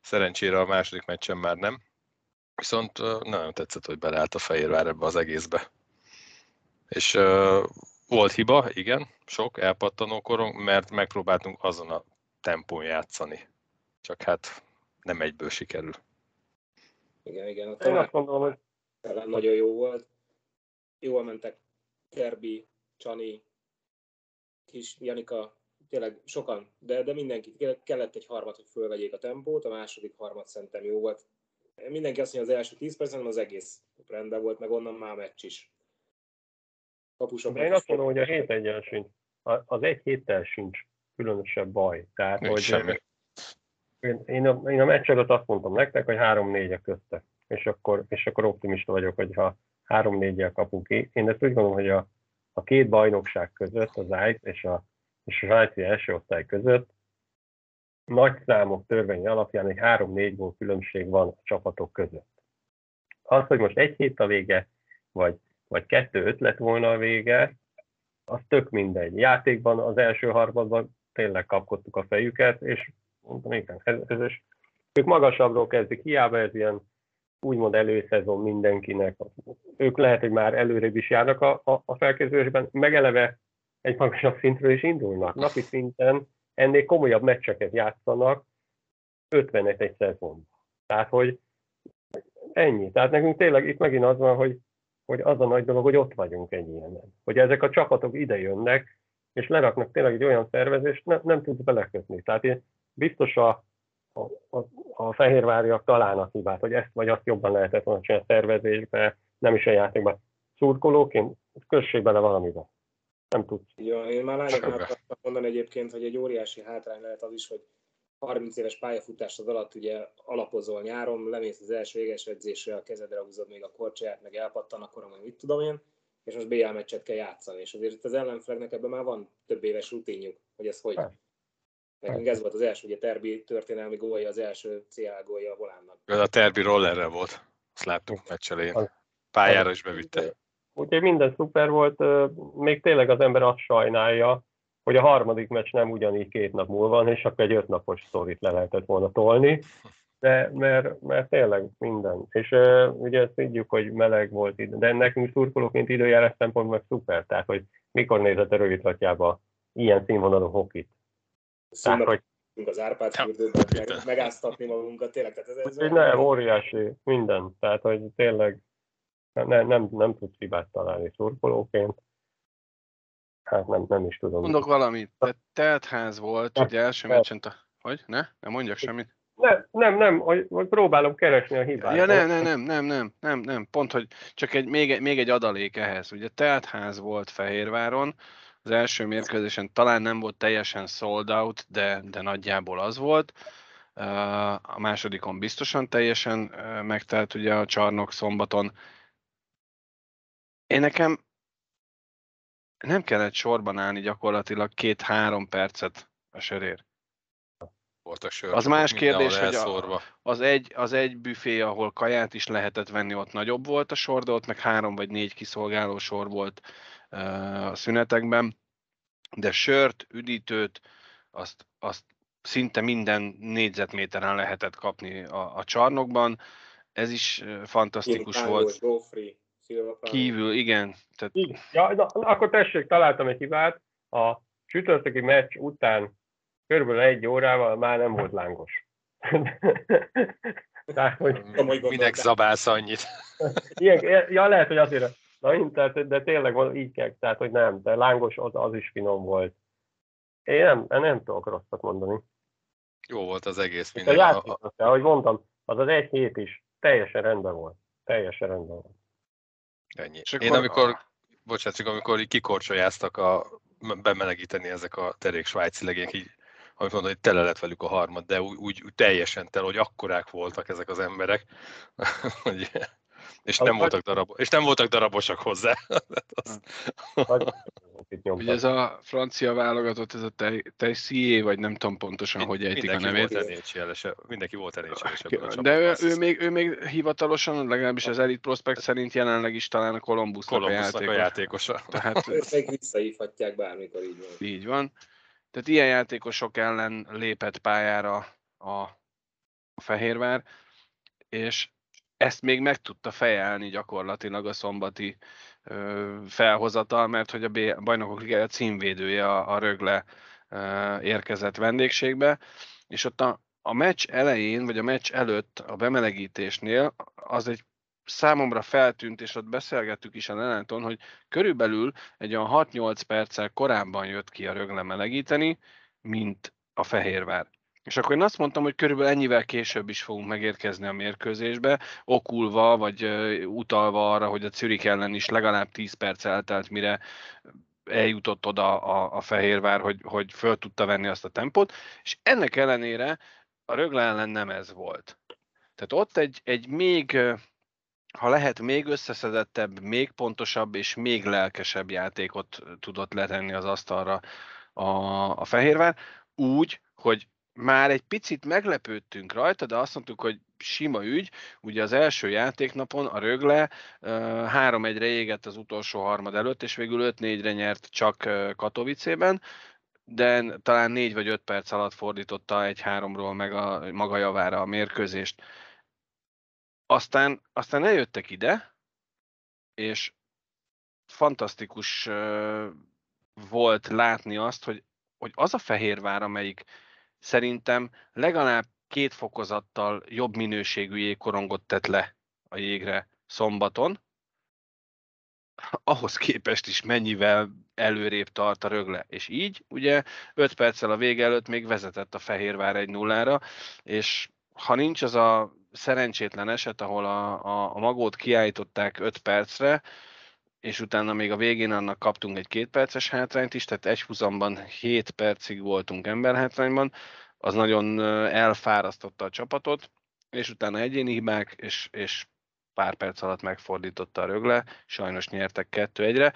[SPEAKER 4] Szerencsére a második meccsen már nem, Viszont nagyon tetszett, hogy beleállt a Fehérvár ebbe az egészbe. És uh, volt hiba, igen, sok elpattanó korong, mert megpróbáltunk azon a tempón játszani. Csak hát nem egyből sikerül.
[SPEAKER 2] Igen, igen. A Én azt mondom, hogy nagyon jó volt. Jól mentek Kerbi, Csani, kis Janika, tényleg sokan, de, de mindenki, kellett egy harmad, hogy fölvegyék a tempót, a második harmad szerintem jó volt mindenki azt mondja, az első 10 percen az egész rendben volt, meg onnan már meccs is.
[SPEAKER 3] Kapusok De én azt mondom, hogy a hét egyen sincs. Az egy héttel sincs különösebb baj. Tehát, Nincs hogy semmi. Én, én, a, én a meccs előtt azt mondtam nektek, hogy 3-4 köztek. És akkor, és akkor optimista vagyok, hogy ha 3-4-jel kapunk ki. Én ezt úgy gondolom, hogy a, a két bajnokság között, az AIT és a, és a Svájci első osztály között nagy számok törvény alapján egy 3-4 gól különbség van a csapatok között. Az, hogy most egy hét a vége, vagy, vagy kettő öt lett volna a vége, az tök mindegy. Játékban az első harmadban tényleg kapkodtuk a fejüket, és mondtam, igen, ez, ez is. Ők magasabbról kezdik, hiába ez ilyen úgymond előszezon mindenkinek. Ők lehet, hogy már előrébb is járnak a, a, a felkezdésben, megeleve egy magasabb szintről is indulnak. Napi szinten ennél komolyabb meccseket játszanak 50-et egy szezonban. Tehát, hogy ennyi. Tehát nekünk tényleg itt megint az van, hogy, hogy az a nagy dolog, hogy ott vagyunk egy ilyenen. Hogy ezek a csapatok ide jönnek, és leraknak tényleg egy olyan szervezést, ne, nem tudsz belekötni. Tehát én biztos a, a, a, a fehérváriak találnak hibát, hogy ezt vagy azt jobban lehetett volna csinálni a szervezésbe, nem is a játékban. Szurkolóként kössék bele valamiben nem tudsz.
[SPEAKER 2] Ja, én már lányoknak akartam mondani egyébként, hogy egy óriási hátrány lehet az is, hogy 30 éves pályafutásod alatt ugye alapozol nyáron, lemész az első éges edzésre, a kezedre húzod még a korcsáját, meg elpattan, akkor majd mit tudom én, és most BL meccset kell játszani. És azért itt az ellenfeleknek ebben már van több éves rutinjuk, hogy ez hogy, Nekünk ez volt az első, ugye Terbi történelmi gólja, az első CL gólja a volánnak.
[SPEAKER 4] Ez a Terbi rollerre volt. Azt láttuk meccs elején. Pályára is bevitte.
[SPEAKER 3] Úgyhogy minden szuper volt, még tényleg az ember azt sajnálja, hogy a harmadik meccs nem ugyanígy két nap múlva van, és akkor egy ötnapos sztorit le lehetett volna tolni, de mert, mert tényleg minden. És uh, ugye ezt tudjuk, hogy meleg volt idő, de nekünk szurkolóként időjárás szempont meg szuper, tehát hogy mikor nézett a rövidlatjába ilyen színvonalú hokit.
[SPEAKER 2] Tehát, hogy az Árpád fürdőben, meg, megáztatni magunkat, tényleg. Tehát ez ez
[SPEAKER 3] nem, óriási, minden. Tehát, hogy tényleg nem, nem, nem tudsz hibát találni szurkolóként. Hát nem, nem is tudom.
[SPEAKER 1] Mondok valamit, te teltház volt, ugye első meccsen, hogy? Ne? Nem mondjak semmit?
[SPEAKER 3] Nem, nem, nem, hogy, hogy próbálom keresni a hibát.
[SPEAKER 1] Ja, nem, nem, nem, nem, nem, nem, nem, pont, hogy csak egy, még, még egy adalék ehhez. Ugye teltház volt Fehérváron, az első mérkőzésen talán nem volt teljesen sold out, de, de nagyjából az volt. A másodikon biztosan teljesen megtelt ugye a csarnok szombaton. Én nekem nem kellett sorban állni gyakorlatilag két-három percet a sörér.
[SPEAKER 4] Voltak sör,
[SPEAKER 1] az más kérdés, hogy a, az, egy, az egy büfé, ahol kaját is lehetett venni, ott nagyobb volt a sor, de ott meg három vagy négy kiszolgáló sor volt uh, a szünetekben. De sört, üdítőt, azt, azt szinte minden négyzetméteren lehetett kapni a, a csarnokban. Ez is fantasztikus Én volt. Kívül, igen.
[SPEAKER 3] Tehát... Ja, na, akkor tessék, találtam egy hibát. A csütörtöki meccs után körülbelül egy órával már nem volt lángos.
[SPEAKER 4] Tehát, hogy... Minek zabálsz annyit?
[SPEAKER 3] Ilyen, ja, lehet, hogy azért, na, tehát, de tényleg van, így kell, tehát, hogy nem, de lángos az, az is finom volt. Én nem, nem tudok rosszat mondani.
[SPEAKER 4] Jó volt az egész.
[SPEAKER 3] Minden. A játék, ahogy mondtam, az az egy hét is teljesen rendben volt. Teljesen rendben volt.
[SPEAKER 4] Ennyi. Csak Én amikor, bocsánat, csak amikor kikorcsolyáztak a, bemelegíteni ezek a terék svájci legények, így, amit mondom, hogy tele lett velük a harmad, de úgy, úgy, úgy teljesen tele, hogy akkorák voltak ezek az emberek, hogy, és, nem voltak darab, és nem voltak darabosak hozzá.
[SPEAKER 1] Ugye ez a francia válogatott, ez a Tessier, vagy nem tudom pontosan, Mind, hogy ejtik a nevét.
[SPEAKER 4] Mindenki volt nhl
[SPEAKER 1] De ő, ő, még, ő még hivatalosan, legalábbis az Elite Prospect szerint jelenleg is talán a Columbusnak,
[SPEAKER 4] Columbusnak a, játékos. a játékosa.
[SPEAKER 2] Tehát, Őt még visszahívhatják bármikor, így van.
[SPEAKER 1] Így van. Tehát ilyen játékosok ellen lépett pályára a, a Fehérvár, és ezt még meg tudta fejelni gyakorlatilag a szombati ö, felhozatal, mert hogy a bajnokok ligája címvédője a, a Rögle ö, érkezett vendégségbe, és ott a, a meccs elején, vagy a meccs előtt a bemelegítésnél az egy számomra feltűnt, és ott beszélgettük is a Lenáton, hogy körülbelül egy olyan 6-8 perccel korábban jött ki a Rögle melegíteni, mint a Fehérvár. És akkor én azt mondtam, hogy körülbelül ennyivel később is fogunk megérkezni a mérkőzésbe, okulva, vagy utalva arra, hogy a Zürich ellen is legalább 10 perc eltelt, mire eljutott oda a, a Fehérvár, hogy, hogy föl tudta venni azt a tempót, és ennek ellenére a Rögle ellen nem ez volt. Tehát ott egy, egy még, ha lehet, még összeszedettebb, még pontosabb és még lelkesebb játékot tudott letenni az asztalra a, a Fehérvár, úgy, hogy már egy picit meglepődtünk rajta, de azt mondtuk, hogy sima ügy. Ugye az első játéknapon a Rögle 3-1-re égett az utolsó harmad előtt, és végül 5-4-re nyert csak Katowicében, de talán 4 vagy 5 perc alatt fordította egy háromról meg a maga javára a mérkőzést. Aztán, aztán eljöttek ide, és fantasztikus volt látni azt, hogy, hogy az a Fehérvár, amelyik szerintem legalább két fokozattal jobb minőségű jégkorongot tett le a jégre szombaton, ahhoz képest is mennyivel előrébb tart a rögle. És így, ugye 5 perccel a vége előtt még vezetett a Fehérvár egy nullára, és ha nincs az a szerencsétlen eset, ahol a, a, a magót kiállították 5 percre, és utána még a végén annak kaptunk egy két perces hátrányt is, tehát egy húzamban 7 percig voltunk emberhátrányban, az nagyon elfárasztotta a csapatot, és utána egyéni hibák, és, és pár perc alatt megfordította a rögle, sajnos nyertek kettő egyre.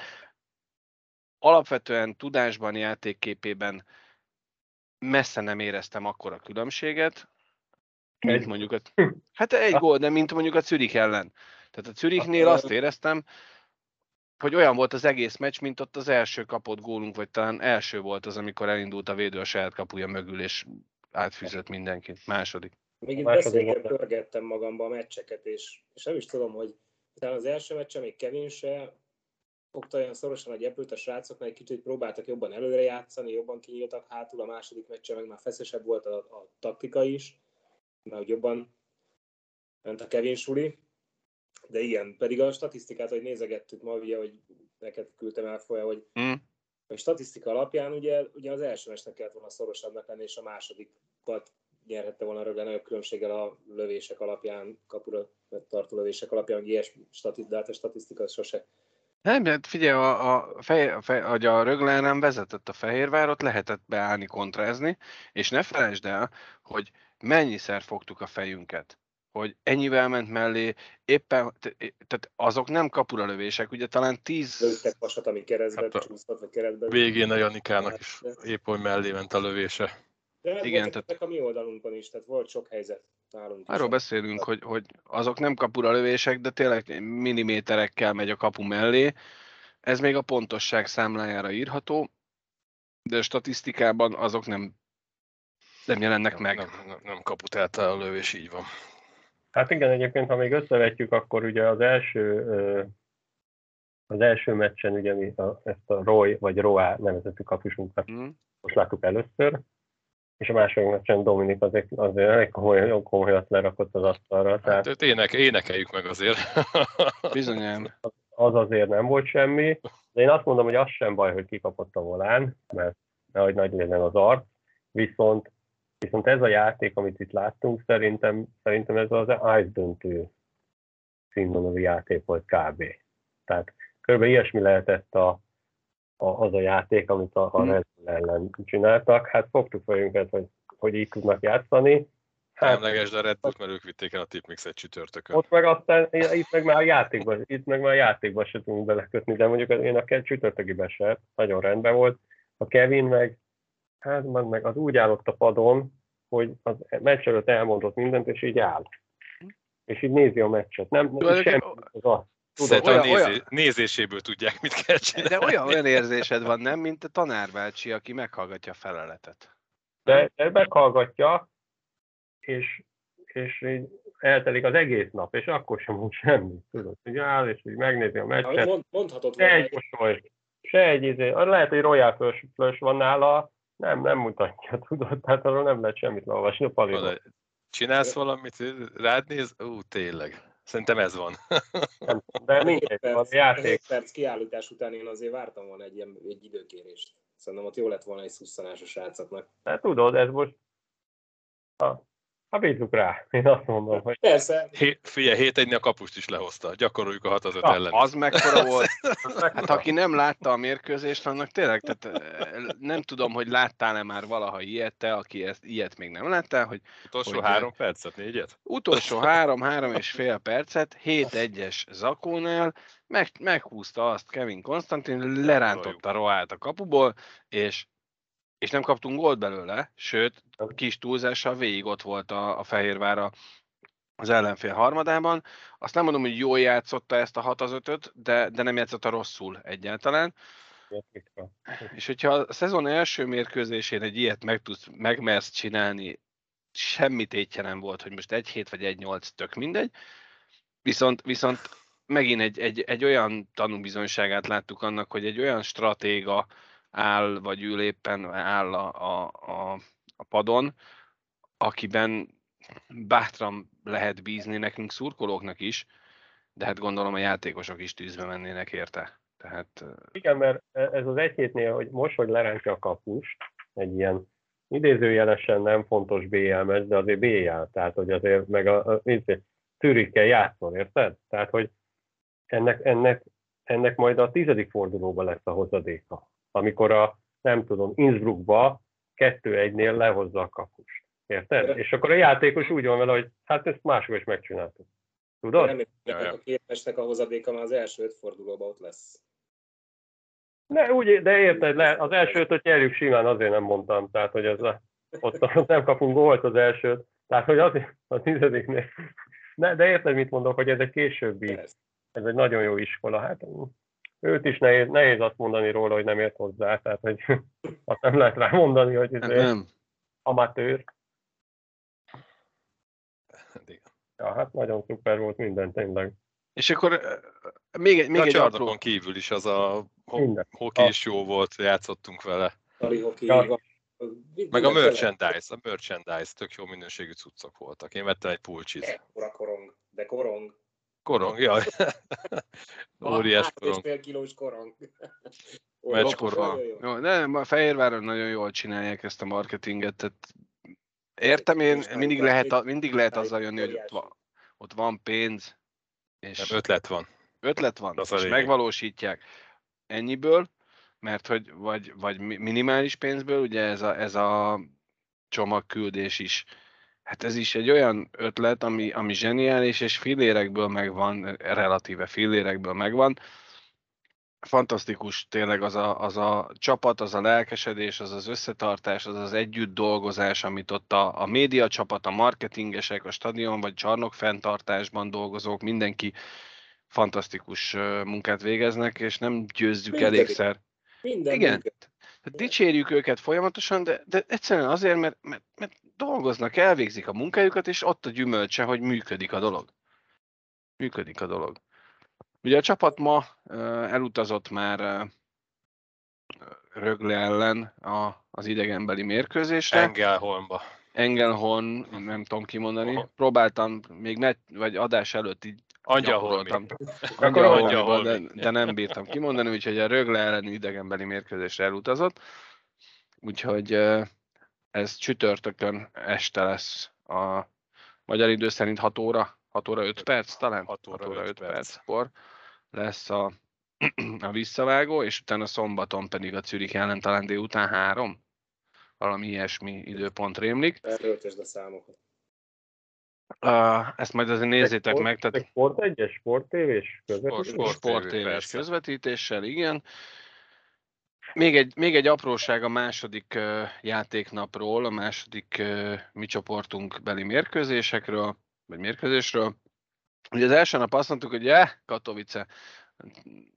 [SPEAKER 1] Alapvetően tudásban, játékképében messze nem éreztem akkora különbséget, mint mondjuk a, hát egy gól, de mint mondjuk a Zürich ellen. Tehát a Zürichnél azt éreztem, hogy olyan volt az egész meccs, mint ott az első kapott gólunk, vagy talán első volt az, amikor elindult a védő a saját kapuja mögül, és átfűzött mindenkit. Második.
[SPEAKER 2] Még itt
[SPEAKER 3] volt.
[SPEAKER 2] pörgettem magamba a meccseket, és, és nem is tudom, hogy talán az első meccsen még Kevin se fogta olyan szorosan a gyepült a srácoknak, egy kicsit próbáltak jobban előre játszani, jobban kinyíltak hátul, a második meccsen meg már feszesebb volt a, a taktika is, mert hogy jobban ment a Kevin suli. De igen, pedig a statisztikát, hogy nézegettük ma, ugye, hogy neked küldtem el folyam, hogy
[SPEAKER 1] Mm.
[SPEAKER 2] a statisztika alapján ugye, ugye az első meccsnek kellett volna szorosabbnak lenni, és a másodikat nyerhette volna rögtön nagyobb különbséggel a lövések alapján, kapura tartó lövések alapján, ilyesmi stati, de hát a statisztika sose.
[SPEAKER 1] Nem, hát figyelj, a, a, fej, a, fej, hogy a Röglen nem vezetett a Fehérvárot, lehetett beállni, kontrázni, és ne felejtsd el, hogy mennyiszer fogtuk a fejünket hogy ennyivel ment mellé, éppen, te- tehát azok nem kapura lövések, ugye talán tíz,
[SPEAKER 2] Lőttek vasat, ami keresztbe
[SPEAKER 4] Hát a
[SPEAKER 2] csúszhat, vagy keretbe.
[SPEAKER 4] Végén a Janikának is épp hogy mellé ment a lövése.
[SPEAKER 2] De
[SPEAKER 1] Igen,
[SPEAKER 2] ezek a mi oldalunkon is, tehát volt sok helyzet nálunk is.
[SPEAKER 1] arról beszélünk, hogy, hogy azok nem kapura lövések, de tényleg milliméterekkel megy a kapu mellé. Ez még a pontosság számlájára írható, de a statisztikában azok nem, nem jelennek
[SPEAKER 4] Nem,
[SPEAKER 1] meg.
[SPEAKER 4] nem, nem, nem kaput eltáll a lövés, így van.
[SPEAKER 3] Hát igen, egyébként, ha még összevetjük, akkor ugye az első, az első meccsen ugye mi a, ezt a Roy, vagy Roa nevezetű kapusunkat
[SPEAKER 1] Mm.
[SPEAKER 3] most láttuk először, és a második meccsen Dominik azért, azért elég komoly, komolyat lerakott az asztalra,
[SPEAKER 4] Hát
[SPEAKER 3] tehát
[SPEAKER 4] ének, énekeljük meg azért.
[SPEAKER 1] Bizonyám.
[SPEAKER 3] az azért nem volt semmi, de én azt mondom, hogy az sem baj, hogy kikapott a volán, mert nehogy nagy legyen az arc, viszont, viszont ez a játék, amit itt láttunk, szerintem, szerintem ez az ice döntő színvonalú játék volt kb. Tehát kb. ilyesmi lehetett a, a, az a játék, amit a, a
[SPEAKER 1] Hmm.
[SPEAKER 3] Red Bull ellen csináltak. Hát fogtuk fejünket, hogy, hogy így tudnak játszani. Hát,
[SPEAKER 4] Emlegesd a Red Bullt, mert ők vitték el a tipmixet csütörtökön.
[SPEAKER 3] ott meg aztán, itt meg már a játékban, itt meg már a játékban se tudunk belekötni, de mondjuk én a Ke- csütörtöki beset, nagyon rendben volt. A Kevin meg, hát meg, meg az úgy állott a padon, hogy az meccs előtt elmondott mindent, és így áll. És így nézi a meccset. Nem, nem semmi. Az
[SPEAKER 4] a
[SPEAKER 1] olyan-
[SPEAKER 4] nézé,
[SPEAKER 1] olyan-
[SPEAKER 4] nézéséből tudják, mit kell csinálni.
[SPEAKER 1] De olyan, olyan érzésed van, nem, mint a tanárbácsi, aki meghallgatja a feleletet.
[SPEAKER 3] De, de meghallgatja, és, és így eltelik az egész nap, és akkor sem mond semmit, tudod. Így áll, és így megnézi a meccset.
[SPEAKER 2] Mond, mondhatott
[SPEAKER 3] Se
[SPEAKER 2] volna,
[SPEAKER 3] egy mosoly, se egy izé, lehet, hogy Royal Flush, Flush van nála, nem, nem mutatja, tudod, tehát arról nem lehet semmit leolvasni a
[SPEAKER 4] Van
[SPEAKER 3] paliról.
[SPEAKER 4] Csinálsz valamit, rád néz? Ú, tényleg. Szerintem ez van.
[SPEAKER 3] Nem, De mindegy, van a játék.
[SPEAKER 2] 7 perc kiállítás után én azért vártam volna egy, ilyen, egy időkérést. Szerintem ott jó lett volna egy szusszanás a srácoknak.
[SPEAKER 3] Hát tudod, ez most... Ha, ha bízzuk rá, én azt mondom, hogy
[SPEAKER 2] Persze,
[SPEAKER 4] Hé, figyelj, 7 1 a kapust is lehozta. Gyakoroljuk a 6 az 5
[SPEAKER 1] Na,
[SPEAKER 4] ellen.
[SPEAKER 1] az mekkora volt. Hát
[SPEAKER 3] mekkora.
[SPEAKER 1] aki nem látta a mérkőzést, annak tényleg, tehát eh, nem tudom, hogy láttál-e már valaha ilyet, te, aki ezt, ilyet még nem láttál, hogy
[SPEAKER 4] Utolsó
[SPEAKER 1] hogy-
[SPEAKER 4] három percet, négyet?
[SPEAKER 1] utolsó három, három és fél percet, 7-1-es zakónál, meg, meghúzta azt Kevin Konstantin, lerántotta Roát a kapuból, és, és nem kaptunk gólt belőle, sőt, kis túlzással végig ott volt a, a Fehérvára az ellenfél harmadában. Azt nem mondom, hogy jól játszotta ezt a 6 az 5 de, de nem játszotta rosszul egyáltalán. És hogyha a szezon első mérkőzésén egy ilyet meg tudsz, megmersz csinálni, semmi tétje nem volt, hogy most egy 7 vagy egy 8, tök mindegy. Viszont, viszont megint egy, egy, egy olyan tanúbizonyságát láttuk annak, hogy egy olyan stratéga áll, vagy ül éppen áll a, a, a, a padon, akiben bátran lehet bízni nekünk szurkolóknak is, de hát gondolom a játékosok is tűzbe mennének érte. Tehát
[SPEAKER 3] Igen, mert ez az egy hétnél, hogy most, hogy lerántja a kapust, egy ilyen idézőjelesen nem fontos BL meccs, de azért BL, tehát hogy azért meg a, a Zürichkel játszol, érted? Tehát, hogy ennek, ennek, ennek majd a tizedik fordulóban lesz a hozadéka, amikor a, nem tudom, Innsbruckba 2-1-nél lehozza a kapust. Érted? És akkor a játékos úgy van vele, hogy hát ezt máshol is megcsináltuk. Tudod?
[SPEAKER 2] nem
[SPEAKER 4] ja.
[SPEAKER 2] a két meccsnek a hozadéka már az első öt fordulóban ott lesz.
[SPEAKER 3] Ne, úgy, de érted, le, az első ötöt nyerjük simán, azért nem mondtam. Tehát, hogy ez a, ott, ott nem kapunk gólt az elsőt. Tehát, hogy az, a tizediknél. Ne, de érted, mit mondok, hogy ez egy későbbi, ez egy nagyon jó iskola. Hát őt is nehéz, nehéz azt mondani róla, hogy nem ért hozzá. Tehát, hogy azt nem lehet rá mondani, hogy ez
[SPEAKER 1] Hát
[SPEAKER 3] egy
[SPEAKER 1] nem.
[SPEAKER 3] amatőr.
[SPEAKER 4] Igen.
[SPEAKER 3] Ja, hát nagyon szuper volt minden tényleg.
[SPEAKER 1] És akkor ö, még egy, még
[SPEAKER 4] a
[SPEAKER 1] egy apró...
[SPEAKER 4] kívül is az a ho- hoki is jó volt, játszottunk vele.
[SPEAKER 2] Hoki,
[SPEAKER 3] Ja.
[SPEAKER 4] Meg a merchandise, a merchandise, tök jó minőségű cuccok voltak. Én vettem egy pulcsit.
[SPEAKER 2] Ekkora korong, de korong.
[SPEAKER 4] Korong, jaj. Óriás korong.
[SPEAKER 2] fél kilós korong.
[SPEAKER 4] Meccs
[SPEAKER 2] jó,
[SPEAKER 1] nem, a Fehérváron nagyon jól csinálják ezt a marketinget, tehát értem én, mindig lehet, mindig lehet azzal jönni, hogy ott van, ott van pénz, és
[SPEAKER 4] Nem, ötlet van.
[SPEAKER 1] ötlet van,
[SPEAKER 4] Az
[SPEAKER 1] és megvalósítják ennyiből, mert hogy vagy, vagy mi- minimális pénzből, ugye ez a, ez a csomagküldés is, hát ez is egy olyan ötlet, ami, ami zseniális, és fillérekből megvan, relatíve fillérekből megvan. Fantasztikus tényleg az a, az a csapat, az a lelkesedés, az az összetartás, az az együtt dolgozás, amit ott a, a média csapat, a marketingesek, a stadion vagy csarnok fenntartásban dolgozók, mindenki fantasztikus munkát végeznek, és nem győzzük
[SPEAKER 2] Működik.
[SPEAKER 1] elégszer.
[SPEAKER 2] Minden
[SPEAKER 1] Igen.
[SPEAKER 2] működik.
[SPEAKER 1] Tehát dicsérjük őket folyamatosan, de, de egyszerűen azért, mert, mert, mert dolgoznak, elvégzik a munkájukat, és ott a gyümölcse, hogy működik a dolog. Működik a dolog. Ugye a csapat ma elutazott már Rögle ellen a, az idegenbeli mérkőzésre.
[SPEAKER 4] Engelholmba.
[SPEAKER 1] Engelhorn, nem tudom kimondani.
[SPEAKER 4] Aha.
[SPEAKER 1] Próbáltam még met, vagy adás előtt így
[SPEAKER 4] Angyalholmi.
[SPEAKER 1] Angyalholmiban, de,
[SPEAKER 4] Angyalholmi.
[SPEAKER 1] de nem bírtam kimondani, úgyhogy a Rögle elleni idegenbeli mérkőzésre elutazott. Úgyhogy ez csütörtökön este lesz a magyar idő szerint 6 óra, 6 óra 5 perc talán?
[SPEAKER 4] 6 óra 5 perc.
[SPEAKER 1] perckor lesz a, a visszavágó, és utána szombaton pedig a Zürich ellen talán délután 3. Valami ilyesmi időpont rémlik.
[SPEAKER 2] Eltöltösd a számokat.
[SPEAKER 1] Uh, ezt majd azért nézzétek
[SPEAKER 3] Sport-
[SPEAKER 1] meg, tehát
[SPEAKER 3] Egy sport egyes, sport tévés
[SPEAKER 4] Sport-
[SPEAKER 3] közvetítés?
[SPEAKER 4] sport-
[SPEAKER 1] sport
[SPEAKER 4] tévé,
[SPEAKER 1] tévés közvetítéssel, igen. Még egy, még egy apróság a második uh, játéknapról, a második uh, mi csoportunk beli mérkőzésekről, vagy mérkőzésről. Ugye az első nap azt mondtuk, hogy eh, Katowice,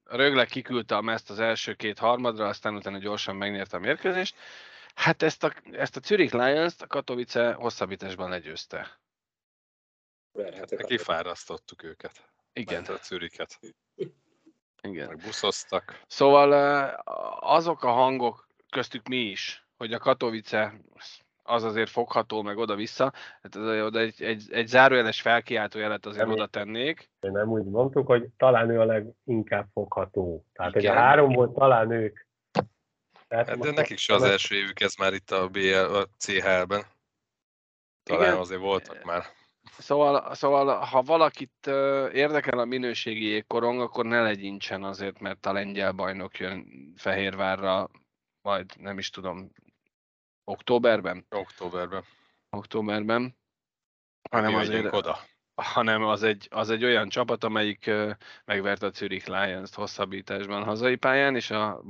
[SPEAKER 1] Rögle kiküldte a az első két harmadra, aztán utána gyorsan megnyerte a mérkőzést. Hát ezt a, ezt a Zürich Lions-t a Katowice hosszabbításban legyőzte.
[SPEAKER 2] A-
[SPEAKER 4] Kifárasztottuk őket.
[SPEAKER 1] Igen,
[SPEAKER 4] a Czüriket.
[SPEAKER 1] Igen.
[SPEAKER 4] Meg buszoztak.
[SPEAKER 1] Szóval azok a hangok, köztük mi is, hogy a Katowice az azért fogható, meg oda-vissza, hát az- oda egy, egy, egy zárójeles felkiáltó jelet azért
[SPEAKER 3] Nem.
[SPEAKER 1] oda tennék.
[SPEAKER 3] Nem úgy mondtuk, hogy talán ő a leginkább fogható. Tehát, hogy a
[SPEAKER 1] Igen.
[SPEAKER 3] három volt, talán ők. Tehát
[SPEAKER 4] Hát de nekik se az első évük ez már itt a, BL, a CHL-ben. Talán
[SPEAKER 1] Igen.
[SPEAKER 4] azért voltak már.
[SPEAKER 1] Szóval, szóval ha valakit érdekel a minőségi jégkorong, akkor ne legyintsen azért, mert a lengyel bajnok jön Fehérvárra, majd nem is tudom, októberben?
[SPEAKER 4] Októberben.
[SPEAKER 1] Októberben.
[SPEAKER 4] Hanem mi
[SPEAKER 1] azért,
[SPEAKER 4] oda.
[SPEAKER 1] hanem az egy, az egy olyan csapat, amelyik megverte a Zürich Lions-t hosszabbításban hazai pályán, és a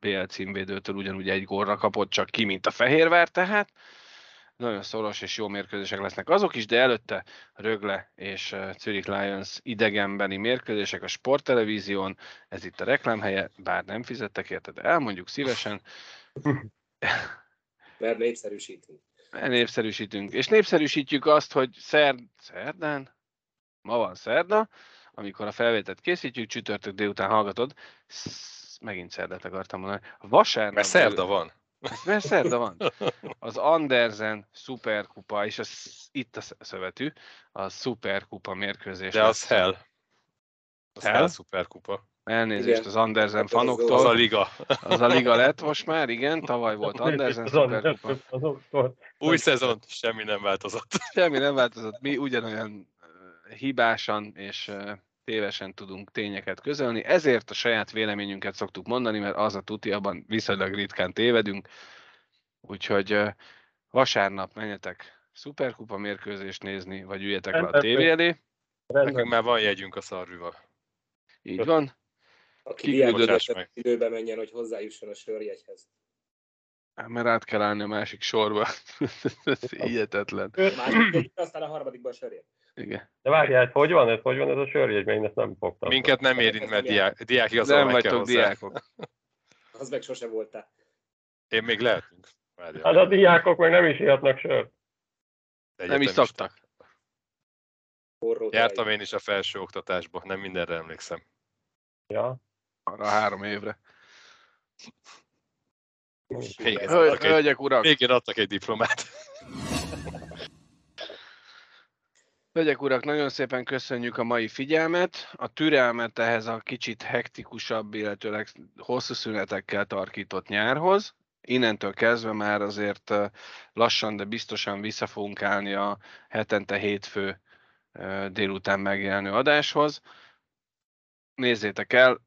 [SPEAKER 1] BL címvédőtől ugyanúgy egy gólra kapott csak ki, mint a Fehérvár, tehát nagyon szoros és jó mérkőzések lesznek azok is, de előtte Rögle és ö, Zürich Lions idegenbeni mérkőzések a sporttelevízión, ez itt a reklámhelye, bár nem fizettek érte, de elmondjuk szívesen,
[SPEAKER 2] Mert népszerűsítünk.
[SPEAKER 1] népszerűsítünk. És népszerűsítjük azt, hogy szerd, szerdán, ma van szerda, amikor a felvételt készítjük, csütörtök délután hallgatod, megint szerdát akartam mondani. Vasárnap
[SPEAKER 4] Mert szerda van.
[SPEAKER 1] Mert szerda van. Az Andersen szuperkupa, és az, itt a sz- szövetű, a szuperkupa mérkőzés.
[SPEAKER 4] De az
[SPEAKER 1] lesz.
[SPEAKER 4] Hell. Az
[SPEAKER 1] Hell?
[SPEAKER 4] Hell szuperkupa.
[SPEAKER 1] Elnézést
[SPEAKER 2] Igen.
[SPEAKER 1] az Andersen
[SPEAKER 2] Hát
[SPEAKER 1] fanoktól.
[SPEAKER 4] Az a liga.
[SPEAKER 1] Az a liga lett most már, igen, tavaly volt Andersen szuperkupa.
[SPEAKER 4] Új szezon, semmi nem változott.
[SPEAKER 1] Semmi nem változott, mi ugyanolyan hibásan és tévesen tudunk tényeket közölni, ezért a saját véleményünket szoktuk mondani, mert az a tuti, abban viszonylag ritkán tévedünk, úgyhogy vasárnap menjetek szuperkupa mérkőzést nézni, vagy üljetek le a tévé elé,
[SPEAKER 4] Nekünk már van jegyünk a szarvival.
[SPEAKER 1] így van.
[SPEAKER 2] Aki diákot
[SPEAKER 4] meg.
[SPEAKER 2] időbe menjen, hogy hozzájusson a sörjegyhez.
[SPEAKER 1] Mert át kell állni a másik sorba. Ez hihetetlen.
[SPEAKER 2] Másik, aztán a harmadikban sörjét.
[SPEAKER 1] Igen.
[SPEAKER 3] De várjál, ez hogy van? Ez hogy van ez a sörjegy? Mert én ezt nem fogtam.
[SPEAKER 4] Minket nem érint, mert diák, diák
[SPEAKER 1] Nem
[SPEAKER 4] igazolvány kell
[SPEAKER 1] vagytok diákok.
[SPEAKER 2] Az meg sose voltál.
[SPEAKER 4] Én még lehetünk. Várjál.
[SPEAKER 3] Hát a diákok meg nem is ihatnak sört.
[SPEAKER 1] Nem is szoktak.
[SPEAKER 4] Jártam én is a felső oktatásba, nem mindenre emlékszem.
[SPEAKER 3] Ja.
[SPEAKER 1] Arra a három évre. Hölgyek, urak!
[SPEAKER 4] Végén adtak egy diplomát.
[SPEAKER 1] Hölgyek, urak, nagyon szépen köszönjük a mai figyelmet, a türelmet ehhez a kicsit hektikusabb, illetőleg hosszú szünetekkel tarkított nyárhoz. Innentől kezdve már azért lassan, de biztosan vissza fogunk állni a hetente hétfő délután megjelenő adáshoz. Nézzétek el,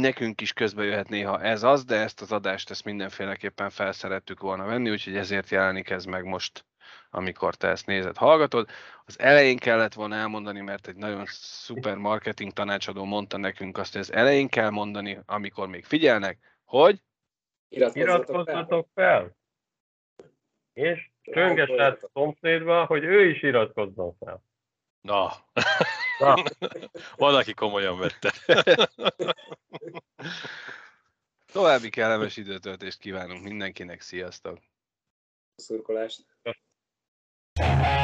[SPEAKER 1] nekünk is közbe jöhet néha ez az, de ezt az adást ezt mindenféleképpen felszerettük volna venni, úgyhogy ezért jelenik ez meg most, amikor te ezt nézed, hallgatod. Az elején kellett volna elmondani, mert egy nagyon szuper marketing tanácsadó mondta nekünk azt, hogy az elején kell mondani, amikor még figyelnek, hogy
[SPEAKER 2] Iratkozzatok fel.
[SPEAKER 3] És csöngesett szomszédba, hogy ő is iratkozzon fel.
[SPEAKER 4] Na,
[SPEAKER 3] Na,
[SPEAKER 4] van, aki komolyan vette.
[SPEAKER 1] további kellemes időtöltést kívánunk mindenkinek, sziasztok!
[SPEAKER 2] Szurkolást. you